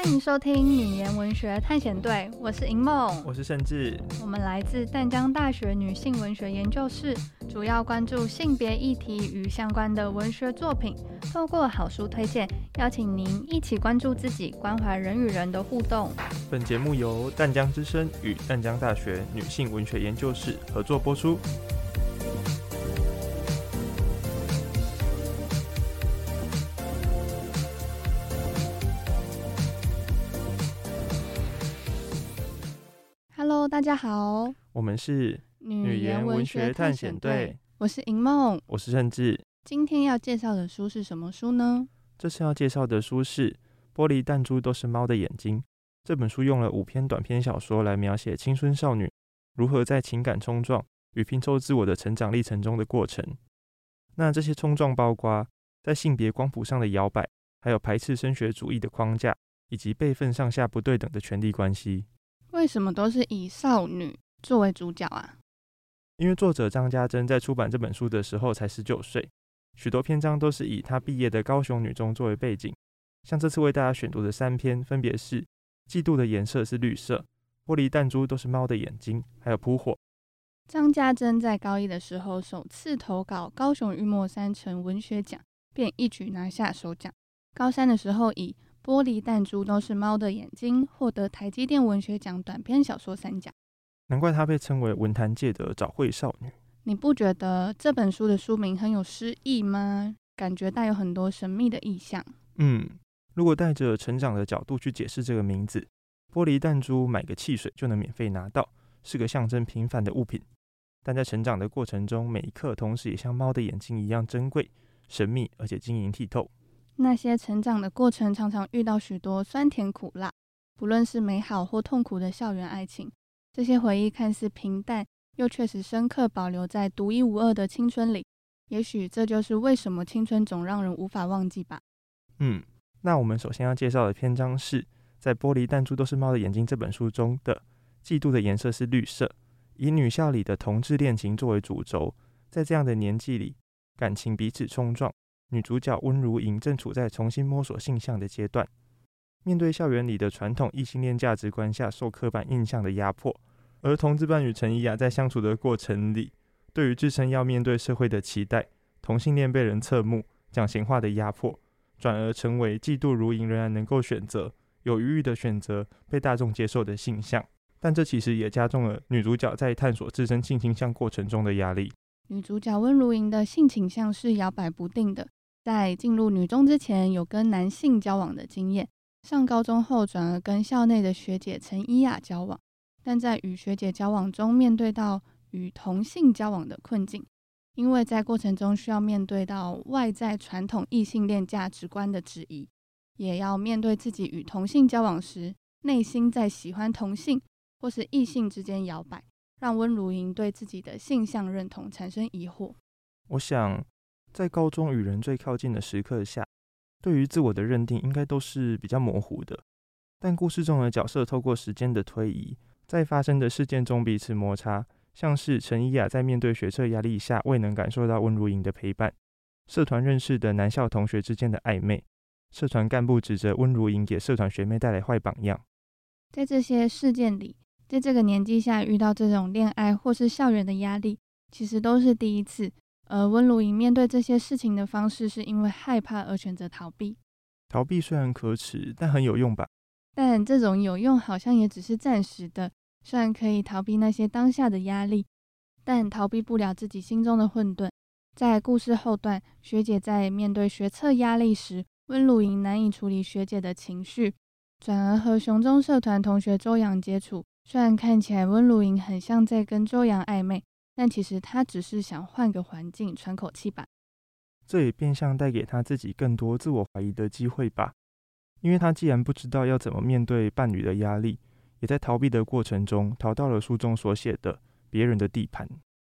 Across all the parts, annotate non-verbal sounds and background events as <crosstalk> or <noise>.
欢迎收听女言文学探险队，我是银梦，我是盛志，我们来自淡江大学女性文学研究室，主要关注性别议题与相关的文学作品，透过好书推荐，邀请您一起关注自己，关怀人与人的互动。本节目由淡江之声与淡江大学女性文学研究室合作播出。大家好，我们是女言文学探险队。我是银梦，我是盛志。今天要介绍的书是什么书呢？这次要介绍的书是《玻璃弹珠都是猫的眼睛》。这本书用了五篇短篇小说来描写青春少女如何在情感冲撞与拼凑自我的成长历程中的过程。那这些冲撞包括在性别光谱上的摇摆，还有排斥升学主义的框架，以及辈分上下不对等的权力关系。为什么都是以少女作为主角啊？因为作者张家珍在出版这本书的时候才十九岁，许多篇章都是以她毕业的高雄女中作为背景。像这次为大家选读的三篇，分别是《嫉妒的颜色是绿色》、《玻璃弹珠都是猫的眼睛》，还有《扑火》。张家珍在高一的时候首次投稿高雄玉墨三城文学奖，便一举拿下首奖。高三的时候以玻璃弹珠都是猫的眼睛，获得台积电文学奖短篇小说三奖。难怪她被称为文坛界的早慧少女。你不觉得这本书的书名很有诗意吗？感觉带有很多神秘的意象。嗯，如果带着成长的角度去解释这个名字，玻璃弹珠买个汽水就能免费拿到，是个象征平凡的物品。但在成长的过程中，每一刻同时也像猫的眼睛一样珍贵、神秘，而且晶莹剔透。那些成长的过程，常常遇到许多酸甜苦辣，不论是美好或痛苦的校园爱情，这些回忆看似平淡，又确实深刻保留在独一无二的青春里。也许这就是为什么青春总让人无法忘记吧。嗯，那我们首先要介绍的篇章是在《玻璃弹珠都是猫的眼睛》这本书中的“嫉妒的颜色是绿色”，以女校里的同志恋情作为主轴，在这样的年纪里，感情彼此冲撞。女主角温如莹正处在重新摸索性向的阶段，面对校园里的传统异性恋价值观下受刻板印象的压迫，而同志伴侣陈怡雅在相处的过程里，对于自身要面对社会的期待，同性恋被人侧目、讲闲话的压迫，转而成为嫉妒如莹仍然能够选择、有余裕的选择被大众接受的性向，但这其实也加重了女主角在探索自身性倾向过程中的压力。女主角温如莹的性倾向是摇摆不定的。在进入女中之前，有跟男性交往的经验；上高中后，转而跟校内的学姐陈依雅交往。但在与学姐交往中，面对到与同性交往的困境，因为在过程中需要面对到外在传统异性恋价值观的质疑，也要面对自己与同性交往时，内心在喜欢同性或是异性之间摇摆，让温如莹对自己的性向认同产生疑惑。我想。在高中与人最靠近的时刻下，对于自我的认定应该都是比较模糊的。但故事中的角色透过时间的推移，在发生的事件中彼此摩擦，像是陈依雅在面对学测压力下未能感受到温如莹的陪伴，社团认识的男校同学之间的暧昧，社团干部指责温如莹给社团学妹带来坏榜样。在这些事件里，在这个年纪下遇到这种恋爱或是校园的压力，其实都是第一次。而温如莹面对这些事情的方式，是因为害怕而选择逃避。逃避虽然可耻，但很有用吧？但这种有用好像也只是暂时的。虽然可以逃避那些当下的压力，但逃避不了自己心中的混沌。在故事后段，学姐在面对学测压力时，温如莹难以处理学姐的情绪，转而和熊中社团同学周洋接触。虽然看起来温如莹很像在跟周洋暧昧。但其实他只是想换个环境喘口气吧。这也变相带给他自己更多自我怀疑的机会吧。因为他既然不知道要怎么面对伴侣的压力，也在逃避的过程中逃到了书中所写的别人的地盘。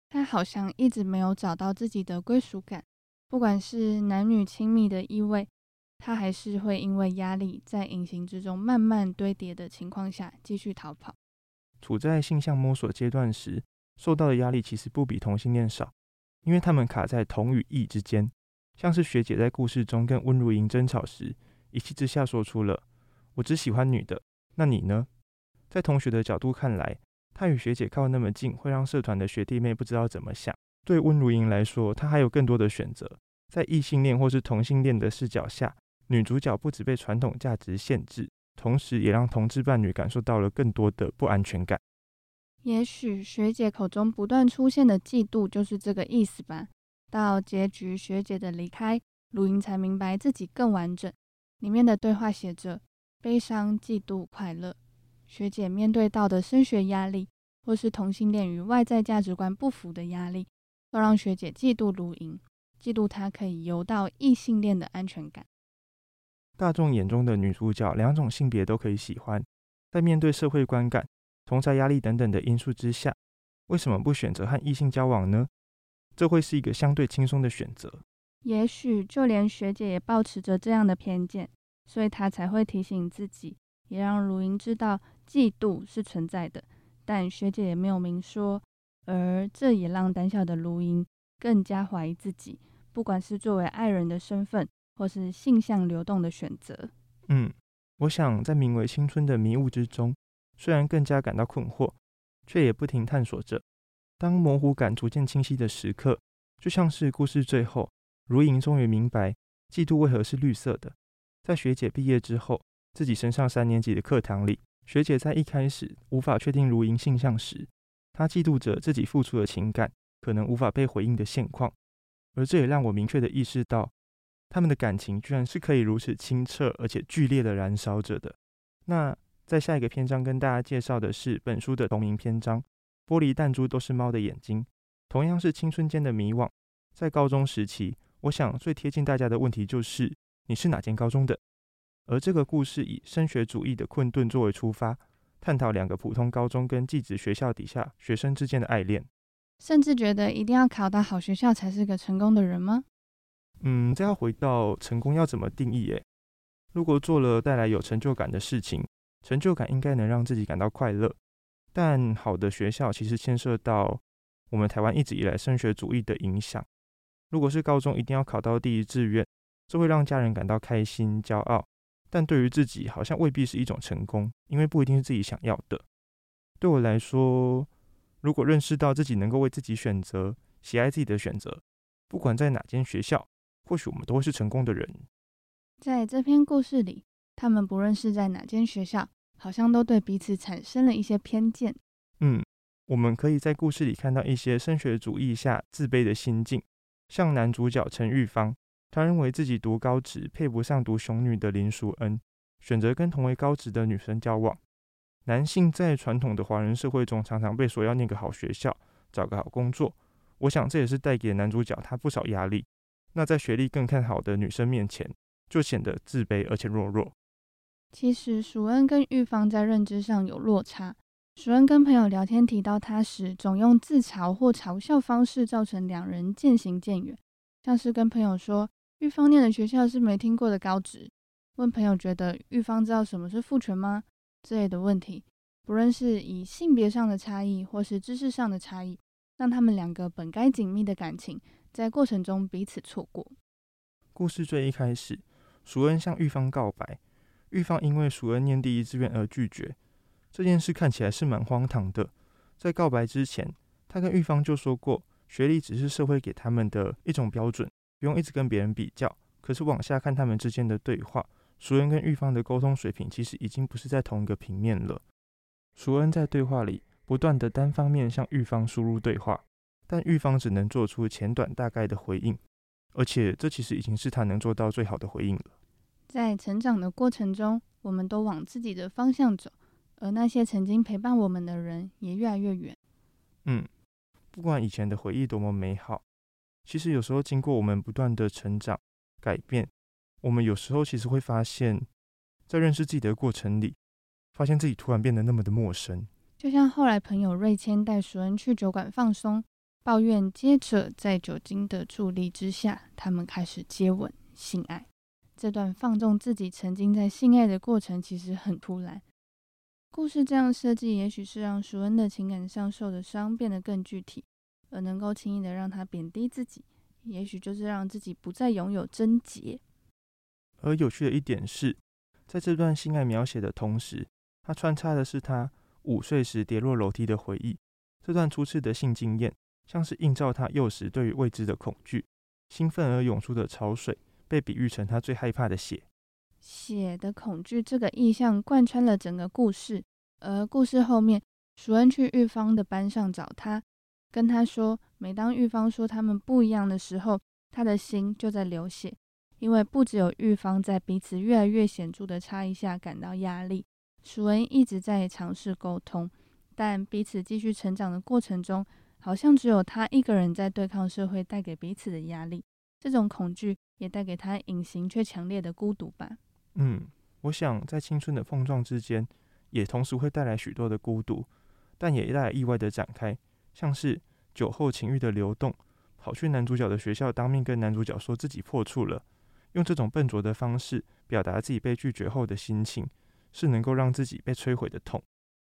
他好像一直没有找到自己的归属感，不管是男女亲密的依偎，他还是会因为压力在隐形之中慢慢堆叠的情况下继续逃跑。处在性向摸索阶段时，受到的压力其实不比同性恋少，因为他们卡在同与异之间。像是学姐在故事中跟温如莹争吵时，一气之下说出了我只喜欢女的。那你呢？在同学的角度看来，他与学姐靠那么近，会让社团的学弟妹不知道怎么想。对温如莹来说，她还有更多的选择。在异性恋或是同性恋的视角下，女主角不只被传统价值限制，同时也让同志伴侣感受到了更多的不安全感。也许学姐口中不断出现的嫉妒就是这个意思吧。到结局，学姐的离开，如莹才明白自己更完整。里面的对话写着：悲伤、嫉妒、快乐。学姐面对到的升学压力，或是同性恋与外在价值观不符的压力，都让学姐嫉妒如莹，嫉妒她可以游到异性恋的安全感。大众眼中的女主角，两种性别都可以喜欢，在面对社会观感、同侪压力等等的因素之下，为什么不选择和异性交往呢？这会是一个相对轻松的选择。也许就连学姐也保持着这样的偏见，所以她才会提醒自己，也让如莹知道。嫉妒是存在的，但学姐也没有明说，而这也让胆小的如莹更加怀疑自己，不管是作为爱人的身份，或是性向流动的选择。嗯，我想在名为青春的迷雾之中，虽然更加感到困惑，却也不停探索着。当模糊感逐渐清晰的时刻，就像是故事最后，如莹终于明白嫉妒为何是绿色的。在学姐毕业之后，自己升上三年级的课堂里。学姐在一开始无法确定如莹性向时，她嫉妒着自己付出的情感可能无法被回应的现况，而这也让我明确地意识到，他们的感情居然是可以如此清澈而且剧烈地燃烧着的。那在下一个篇章跟大家介绍的是本书的同名篇章《玻璃弹珠都是猫的眼睛》，同样是青春间的迷惘。在高中时期，我想最贴近大家的问题就是你是哪间高中的？而这个故事以升学主义的困顿作为出发，探讨两个普通高中跟寄宿学校底下学生之间的爱恋，甚至觉得一定要考到好学校才是个成功的人吗？嗯，这要回到成功要怎么定义？诶，如果做了带来有成就感的事情，成就感应该能让自己感到快乐。但好的学校其实牵涉到我们台湾一直以来升学主义的影响。如果是高中一定要考到第一志愿，这会让家人感到开心、骄傲。但对于自己，好像未必是一种成功，因为不一定是自己想要的。对我来说，如果认识到自己能够为自己选择，喜爱自己的选择，不管在哪间学校，或许我们都会是成功的人。在这篇故事里，他们不论是在哪间学校，好像都对彼此产生了一些偏见。嗯，我们可以在故事里看到一些升学主义下自卑的心境，像男主角陈玉芳。他认为自己读高职配不上读雄女的林淑恩，选择跟同为高职的女生交往。男性在传统的华人社会中，常常被说要念个好学校，找个好工作。我想这也是带给男主角他不少压力。那在学历更看好的女生面前，就显得自卑而且懦弱。其实淑恩跟玉芳在认知上有落差。淑恩跟朋友聊天提到他时，总用自嘲或嘲笑方式，造成两人渐行渐远。像是跟朋友说。玉芳念的学校是没听过的高职，问朋友觉得玉芳知道什么是父权吗？之类的问题，不论是以性别上的差异，或是知识上的差异，让他们两个本该紧密的感情，在过程中彼此错过。故事最一开始，淑恩向玉芳告白，玉芳因为淑恩念第一志愿而拒绝，这件事看起来是蛮荒唐的。在告白之前，他跟玉芳就说过，学历只是社会给他们的一种标准。不用一直跟别人比较，可是往下看他们之间的对话，淑恩跟玉芳的沟通水平其实已经不是在同一个平面了。淑恩在对话里不断的单方面向玉芳输入对话，但玉芳只能做出简短大概的回应，而且这其实已经是他能做到最好的回应了。在成长的过程中，我们都往自己的方向走，而那些曾经陪伴我们的人也越来越远。嗯，不管以前的回忆多么美好。其实有时候经过我们不断的成长、改变，我们有时候其实会发现，在认识自己的过程里，发现自己突然变得那么的陌生。就像后来朋友瑞谦带熟人去酒馆放松，抱怨，接着在酒精的助力之下，他们开始接吻、性爱。这段放纵自己沉浸在性爱的过程其实很突然。故事这样设计，也许是让淑恩的情感上受的伤变得更具体。而能够轻易的让他贬低自己，也许就是让自己不再拥有贞洁。而有趣的一点是，在这段性爱描写的同时，他穿插的是他五岁时跌落楼梯的回忆。这段初次的性经验，像是映照他幼时对于未知的恐惧，兴奋而涌出的潮水，被比喻成他最害怕的血。血的恐惧这个意象贯穿了整个故事。而故事后面，淑恩去玉芳的班上找他，跟他说，每当玉芳说他们不一样的时候，他的心就在流血，因为不只有玉芳在彼此越来越显著的差异下感到压力，淑恩一直在尝试沟通，但彼此继续成长的过程中，好像只有他一个人在对抗社会带给彼此的压力，这种恐惧也带给他隐形却强烈的孤独吧。嗯，我想在青春的碰撞之间，也同时会带来许多的孤独，但也带来意外的展开，像是酒后情欲的流动。跑去男主角的学校，当面跟男主角说自己破处了，用这种笨拙的方式表达自己被拒绝后的心情，是能够让自己被摧毁的痛。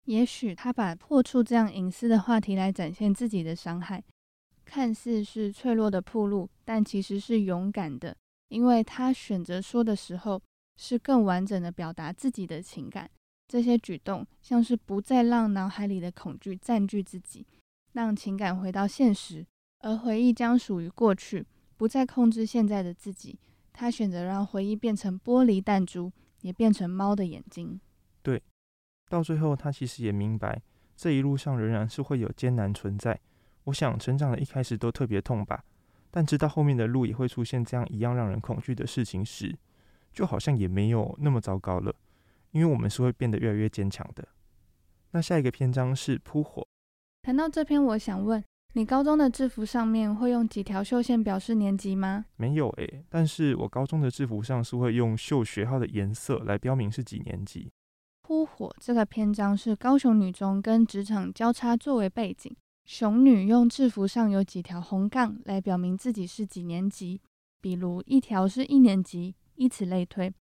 也许他把破处这样隐私的话题来展现自己的伤害，看似是脆弱的铺路，但其实是勇敢的，因为他选择说的时候，是更完整的表达自己的情感。这些举动像是不再让脑海里的恐惧占据自己，让情感回到现实。而回忆将属于过去，不再控制现在的自己。他选择让回忆变成玻璃弹珠，也变成猫的眼睛。对，到最后，他其实也明白，这一路上仍然是会有艰难存在。我想，成长的一开始都特别痛吧，但知道后面的路也会出现这样一样让人恐惧的事情时，就好像也没有那么糟糕了。因为我们是会变得越来越坚强的。那下一个篇章是扑火。谈到这篇，我想问。你高中的制服上面会用几条绣线表示年级吗？没有诶、欸，但是我高中的制服上是会用绣学号的颜色来标明是几年级。扑火这个篇章是高雄女中跟职场交叉作为背景，雄女用制服上有几条红杠来表明自己是几年级，比如一条是一年级，以此类推。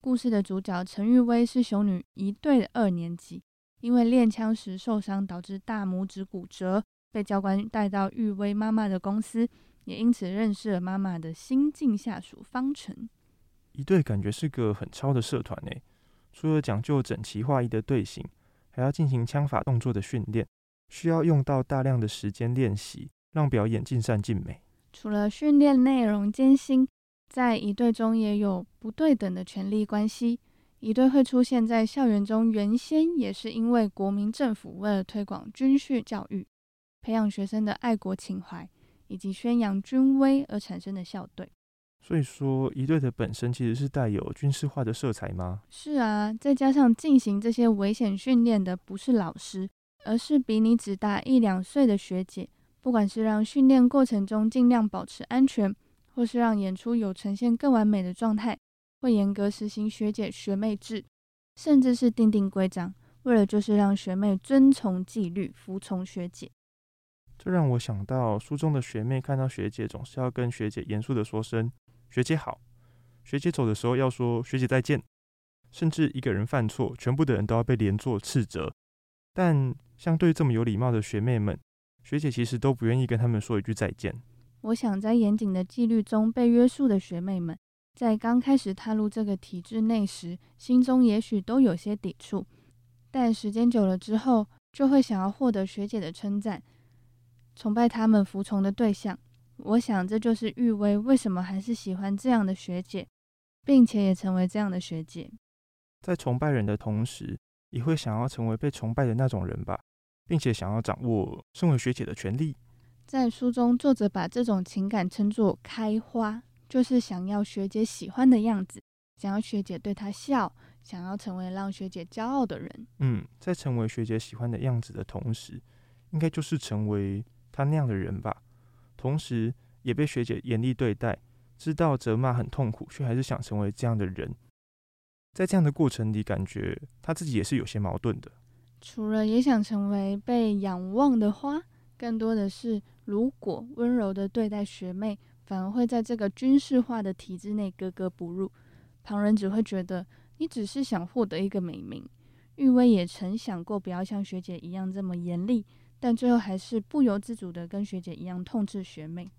故事的主角陈玉薇是雄女一队的二年级，因为练枪时受伤导致大拇指骨折。被教官带到玉薇妈妈的公司，也因此认识了妈妈的新晋下属方程。一队感觉是个很超的社团诶，除了讲究整齐划一的队形，还要进行枪法动作的训练，需要用到大量的时间练习，让表演尽善尽美。除了训练内容艰辛，在一队中也有不对等的权力关系。一队会出现在校园中，原先也是因为国民政府为了推广军训教育。培养学生的爱国情怀以及宣扬军威而产生的校队，所以说一队的本身其实是带有军事化的色彩吗？是啊，再加上进行这些危险训练的不是老师，而是比你只大一两岁的学姐。不管是让训练过程中尽量保持安全，或是让演出有呈现更完美的状态，会严格实行学姐学妹制，甚至是订定规章，为了就是让学妹遵从纪律，服从学姐。这让我想到书中的学妹看到学姐总是要跟学姐严肃地说声“学姐好”，学姐走的时候要说“学姐再见”，甚至一个人犯错，全部的人都要被连坐斥责。但相对这么有礼貌的学妹们，学姐其实都不愿意跟他们说一句再见。我想，在严谨的纪律中被约束的学妹们，在刚开始踏入这个体制内时，心中也许都有些抵触，但时间久了之后，就会想要获得学姐的称赞。崇拜他们服从的对象，我想这就是玉薇为什么还是喜欢这样的学姐，并且也成为这样的学姐。在崇拜人的同时，也会想要成为被崇拜的那种人吧，并且想要掌握身为学姐的权利。在书中，作者把这种情感称作“开花”，就是想要学姐喜欢的样子，想要学姐对他笑，想要成为让学姐骄傲的人。嗯，在成为学姐喜欢的样子的同时，应该就是成为。她那样的人吧，同时也被学姐严厉对待，知道责骂很痛苦，却还是想成为这样的人。在这样的过程里，感觉他自己也是有些矛盾的。除了也想成为被仰望的花，更多的是，如果温柔的对待学妹，反而会在这个军事化的体制内格格不入。旁人只会觉得你只是想获得一个美名。玉薇也曾想过，不要像学姐一样这么严厉。但最后还是不由自主的跟学姐一样痛斥学妹。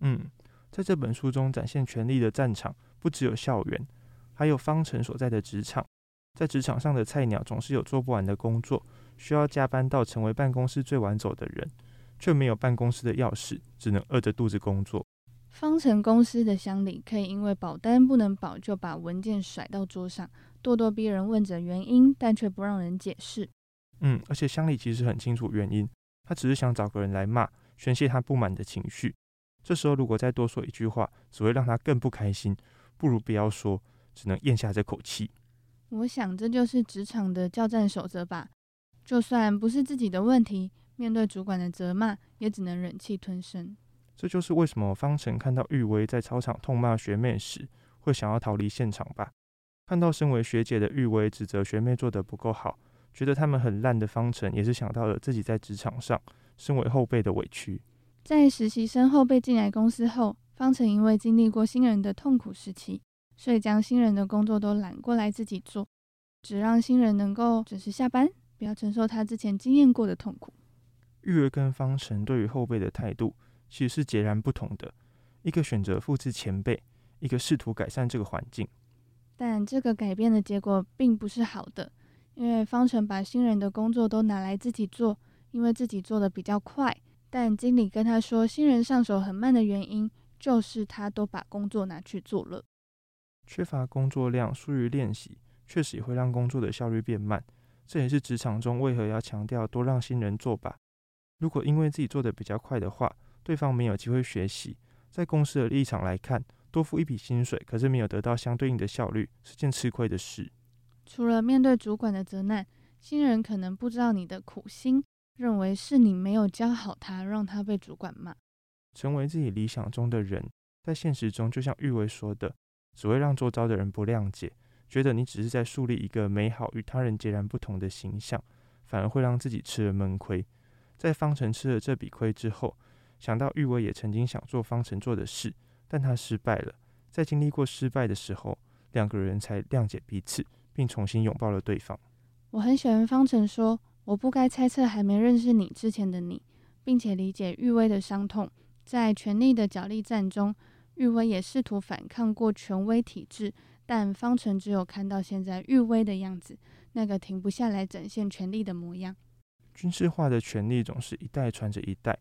嗯，在这本书中展现权力的战场，不只有校园，还有方程所在的职场，在职场上的菜鸟总是有做不完的工作，需要加班到成为办公室最晚走的人，却没有办公室的钥匙，只能饿着肚子工作。方程公司的乡里可以因为保单不能保，就把文件甩到桌上，咄咄逼人问着原因，但却不让人解释。嗯，而且乡里其实很清楚原因，他只是想找个人来骂，宣泄他不满的情绪。这时候如果再多说一句话，只会让他更不开心，不如不要说，只能咽下这口气。我想这就是职场的教战守则吧。就算不是自己的问题，面对主管的责骂，也只能忍气吞声。这就是为什么方程看到玉薇在操场痛骂学妹时，会想要逃离现场吧？看到身为学姐的玉薇指责学妹做得不够好，觉得他们很烂的方程，也是想到了自己在职场上身为后辈的委屈。在实习生后辈进来公司后，方程因为经历过新人的痛苦时期，所以将新人的工作都揽过来自己做，只让新人能够准时下班，不要承受他之前经验过的痛苦。玉儿跟方程对于后辈的态度其实是截然不同的，一个选择复制前辈，一个试图改善这个环境。但这个改变的结果并不是好的，因为方程把新人的工作都拿来自己做，因为自己做的比较快。但经理跟他说，新人上手很慢的原因，就是他都把工作拿去做了。缺乏工作量，疏于练习，确实也会让工作的效率变慢。这也是职场中为何要强调多让新人做吧。如果因为自己做的比较快的话，对方没有机会学习，在公司的立场来看，多付一笔薪水，可是没有得到相对应的效率，是件吃亏的事。除了面对主管的责难，新人可能不知道你的苦心。认为是你没有教好他，让他被主管骂。成为自己理想中的人，在现实中就像玉薇说的，只会让周遭的人不谅解，觉得你只是在树立一个美好与他人截然不同的形象，反而会让自己吃了闷亏。在方程吃了这笔亏之后，想到玉薇也曾经想做方程做的事，但他失败了。在经历过失败的时候，两个人才谅解彼此，并重新拥抱了对方。我很喜欢方程说。我不该猜测还没认识你之前的你，并且理解玉薇的伤痛。在权力的角力战中，玉薇也试图反抗过权威体制，但方程只有看到现在玉薇的样子，那个停不下来展现权力的模样。军事化的权力总是一代传着一代。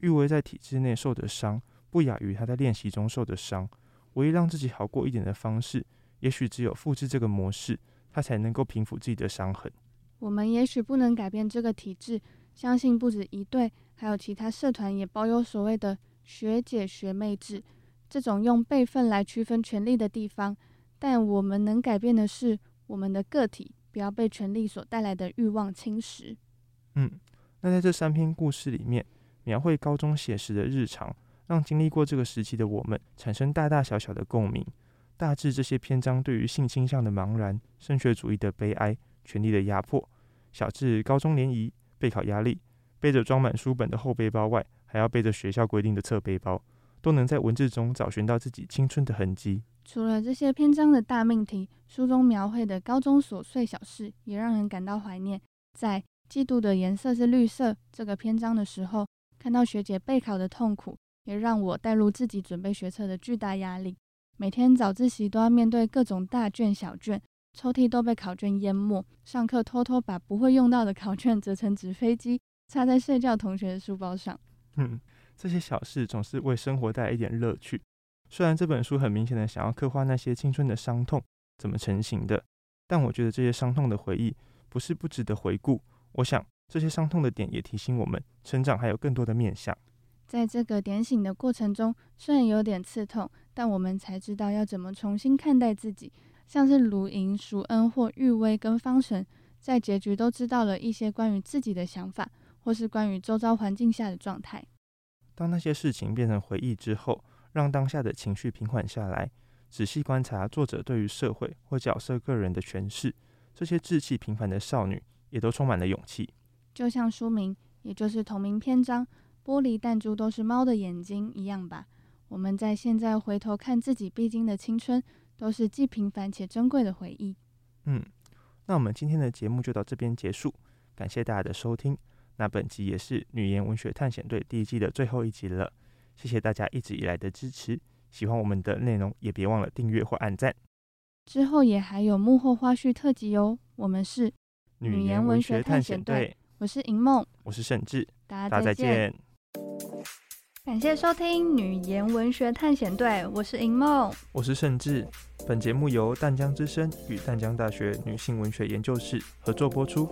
玉薇在体制内受的伤，不亚于她在练习中受的伤。唯一让自己好过一点的方式，也许只有复制这个模式，她才能够平复自己的伤痕。我们也许不能改变这个体制，相信不止一队，还有其他社团也保有所谓的学姐学妹制，这种用辈分来区分权力的地方。但我们能改变的是，我们的个体不要被权力所带来的欲望侵蚀。嗯，那在这三篇故事里面，描绘高中写实的日常，让经历过这个时期的我们产生大大小小的共鸣。大至这些篇章对于性倾向的茫然、升学主义的悲哀、权力的压迫。小至高中联谊、备考压力，背着装满书本的后背包外，还要背着学校规定的侧背包，都能在文字中找寻到自己青春的痕迹。除了这些篇章的大命题，书中描绘的高中琐碎小事也让人感到怀念。在嫉妒的颜色是绿色这个篇章的时候，看到学姐备考的痛苦，也让我带入自己准备学测的巨大压力。每天早自习都要面对各种大卷小卷。抽屉都被考卷淹没，上课偷偷把不会用到的考卷折成纸飞机，插在睡觉同学的书包上。<laughs> <laughs> <laughs> 嗯，这些小事总是为生活带来一点乐趣。虽然这本书很明显的想要刻画那些青春的伤痛怎么成型的，但我觉得这些伤痛的回忆不是不值得回顾。我想这些伤痛的点也提醒我们，成长还有更多的面向。在这个点醒的过程中，虽然有点刺痛，但我们才知道要怎么重新看待自己。像是卢莹、淑恩或玉薇跟方程，在结局都知道了一些关于自己的想法，或是关于周遭环境下的状态。当那些事情变成回忆之后，让当下的情绪平缓下来，仔细观察作者对于社会或角色个人的诠释，这些志气平凡的少女也都充满了勇气。就像书名，也就是同名篇章《玻璃弹珠都是猫的眼睛》一样吧。我们在现在回头看自己必经的青春。都是既平凡且珍贵的回忆。嗯，那我们今天的节目就到这边结束，感谢大家的收听。那本集也是女研文学探险队第一季的最后一集了，谢谢大家一直以来的支持。喜欢我们的内容，也别忘了订阅或按赞。之后也还有幕后花絮特辑哦。我们是女研文学探险队，我是银梦，我是盛志，大家再见。感谢收听女研文学探险队，我是银梦，我是盛志。本节目由淡江之声与淡江大学女性文学研究室合作播出。